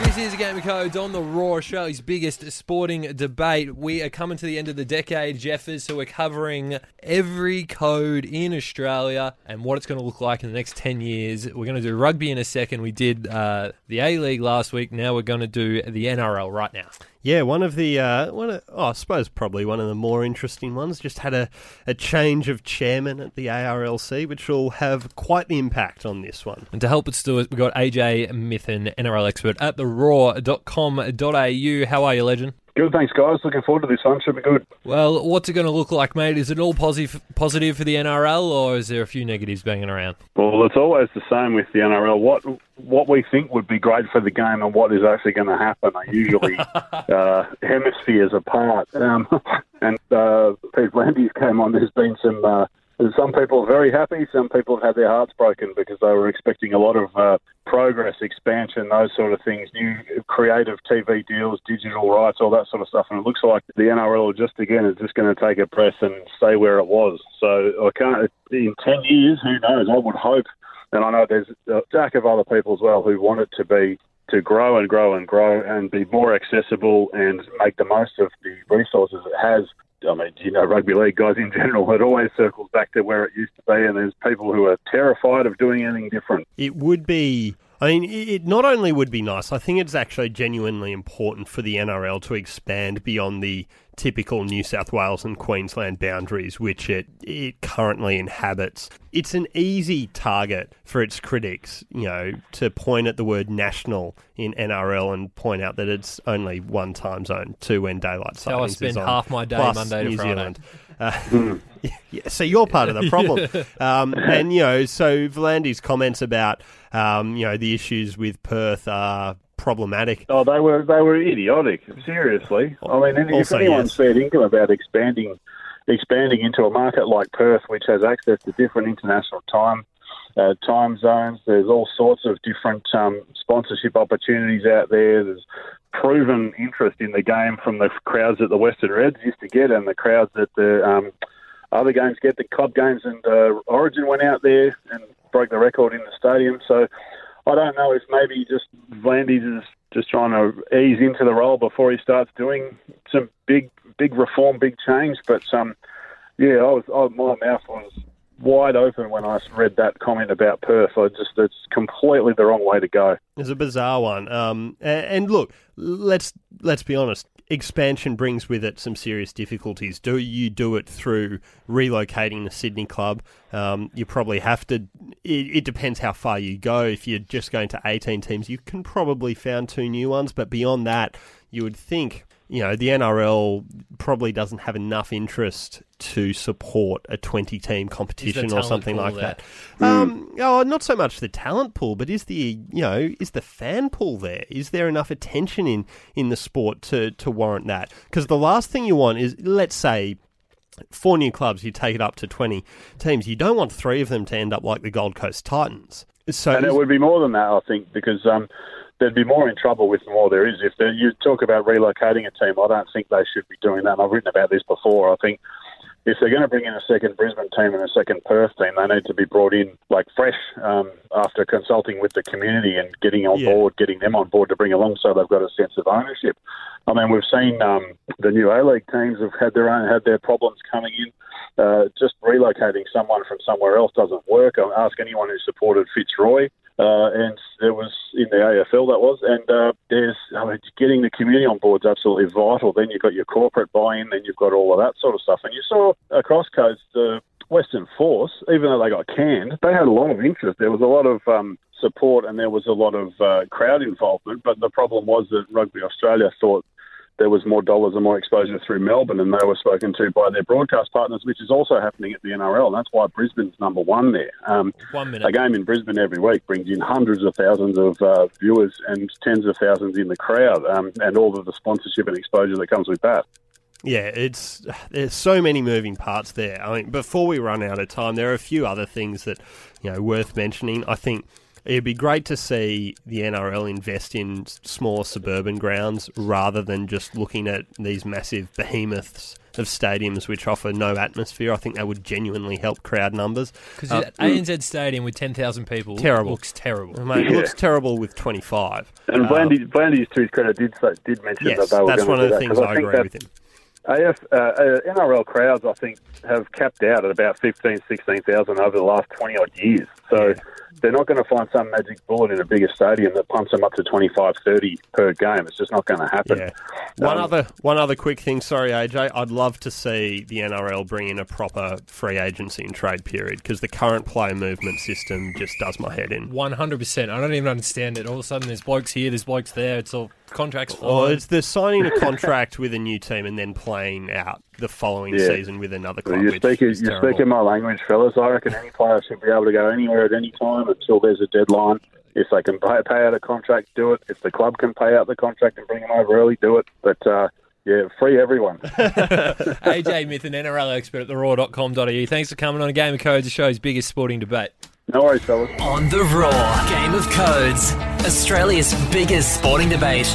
This is Game of Codes on the Roar, Australia's biggest sporting debate. We are coming to the end of the decade, Jeffers, so we're covering every code in Australia and what it's going to look like in the next 10 years. We're going to do rugby in a second. We did uh, the A League last week. Now we're going to do the NRL right now. Yeah, one of the uh, one of, oh, I suppose probably one of the more interesting ones. Just had a, a change of chairman at the ARLC, which will have quite the impact on this one. And to help us do it, we've got AJ Mithen, NRL expert at the roar.com.au. How are you, legend? Good, thanks, guys. Looking forward to this one. Should be good. Well, what's it going to look like, mate? Is it all positive, positive for the NRL, or is there a few negatives banging around? Well, it's always the same with the NRL. What what we think would be great for the game and what is actually going to happen are usually uh, hemispheres apart. Um, and uh, Pete V'landys came on. There's been some. Uh, some people are very happy. Some people have had their hearts broken because they were expecting a lot of uh, progress, expansion, those sort of things, new creative TV deals, digital rights, all that sort of stuff. And it looks like the NRL just again is just going to take a breath and stay where it was. So I can't. In ten years, who knows? I would hope, and I know there's a stack of other people as well who want it to be to grow and grow and grow and be more accessible and make the most of the resources it has I mean, you know, rugby league guys in general, it always circles back to where it used to be, and there's people who are terrified of doing anything different. It would be. I mean, it not only would be nice, I think it's actually genuinely important for the NRL to expand beyond the typical New South Wales and Queensland boundaries which it, it currently inhabits. It's an easy target for its critics, you know, to point at the word national in NRL and point out that it's only one time zone, two when daylight savings So I spend half my day plus Monday to New Friday. Zealand. Uh, yeah, so you're part of the problem. um, and, you know, so V'landys comments about, um, you know, the issues with Perth are problematic. Oh, they were they were idiotic. Seriously, I mean, if Also, anyone's yes. fair income about expanding expanding into a market like Perth, which has access to different international time uh, time zones, there's all sorts of different um, sponsorship opportunities out there. There's proven interest in the game from the crowds that the Western Reds used to get, and the crowds that the um, other games get. The club games and uh, Origin went out there and broke the record in the stadium. So I don't know if maybe just V'landys is just trying to ease into the role before he starts doing some big, big reform, big change. But um, yeah, I was, I, my mouth was wide open when I read that comment about Perth. I just it's completely the wrong way to go. It's a bizarre one. Um, and, look, let's let's be honest. Expansion brings with it some serious difficulties. Do you do it through relocating the Sydney club? Um, you probably have to. It, it depends how far you go. If you're just going to 18 teams, you can probably found two new ones. But beyond that, you would think you know the NRL probably doesn't have enough interest to support a 20 team competition or something like there? that. Um, oh, not so much the talent pool, but is the you know is the fan pool there? Is there enough attention in in the sport to to warrant that? Because the last thing you want is let's say. Four new clubs, you take it up to 20 teams. You don't want three of them to end up like the Gold Coast Titans. So, And it would be more than that, I think, because um, there'd be more in trouble with the more there is. If you talk about relocating a team, I don't think they should be doing that. And I've written about this before. I think if they're going to bring in a second Brisbane team and a second Perth team, they need to be brought in like fresh um, after consulting with the community and getting on Yeah. board, getting them on board to bring along, so they've got a sense of ownership. I mean, we've seen um, the new A League teams have had their own had their problems coming in. Uh, just relocating someone from somewhere else doesn't work. I ask anyone who supported Fitzroy, uh, and there was in the AFL that was, and uh, there's I mean, getting the community on board is absolutely vital. Then you've got your corporate buy-in, then you've got all of that sort of stuff. And you saw across coast the Western Force, even though they got canned, they had a lot of interest. There was a lot of um, support and there was a lot of uh, crowd involvement. But the problem was that Rugby Australia thought there was more dollars and more exposure through Melbourne, and they were spoken to by their broadcast partners, which is also happening at the NRL. And that's why Brisbane's number one there. Um, One minute. a game in Brisbane every week brings in hundreds of thousands of uh, viewers and tens of thousands in the crowd, um, and all of the sponsorship and exposure that comes with that. Yeah, it's there's so many moving parts there. I mean, before we run out of time, there are a few other things that you know worth mentioning. I think It'd be great to see the NRL invest in smaller suburban grounds rather than just looking at these massive behemoths of stadiums which offer no atmosphere. I think that would genuinely help crowd numbers. Because Uh, ANZ Stadium with 10,000 people Terrible. looks terrible. Mate, it Yeah. looks terrible with 25. And Uh, Blandy, Blandy's to his credit did did mention Yes, that they were that's one of the that, things 'cause I think agree that with him. AF, uh, uh, NRL crowds, I think, have capped out at about 15, 16,000 over the last 20 odd years. So they're not going to find some magic bullet in a bigger stadium that pumps them up to 25, 30 per game. It's just not going to happen. Yeah. One Um, other one other quick thing. Sorry, AJ. I'd love to see the NRL bring in a proper free agency and trade period because the current player movement system just does my head in. 100%. I don't even understand it. All of a sudden, there's blokes here, there's blokes there. It's all contracts fine. Or it's the signing a contract with a new team and then playing out the following Yeah. season with another club. you're which speaking, is you're terrible. speaking my language, fellas. I reckon any player should be able to go anywhere at any time until there's a deadline. If they can pay, pay out a contract, do it. If the club can pay out the contract and bring them over early, do it. But uh, yeah, free everyone. AJ Mithen NRL expert at theroar.com.au. Thanks for coming on a Game of Codes, the show's biggest sporting debate. no worries, fellas. On the Roar. Game of Codes. Australia's biggest sporting debate.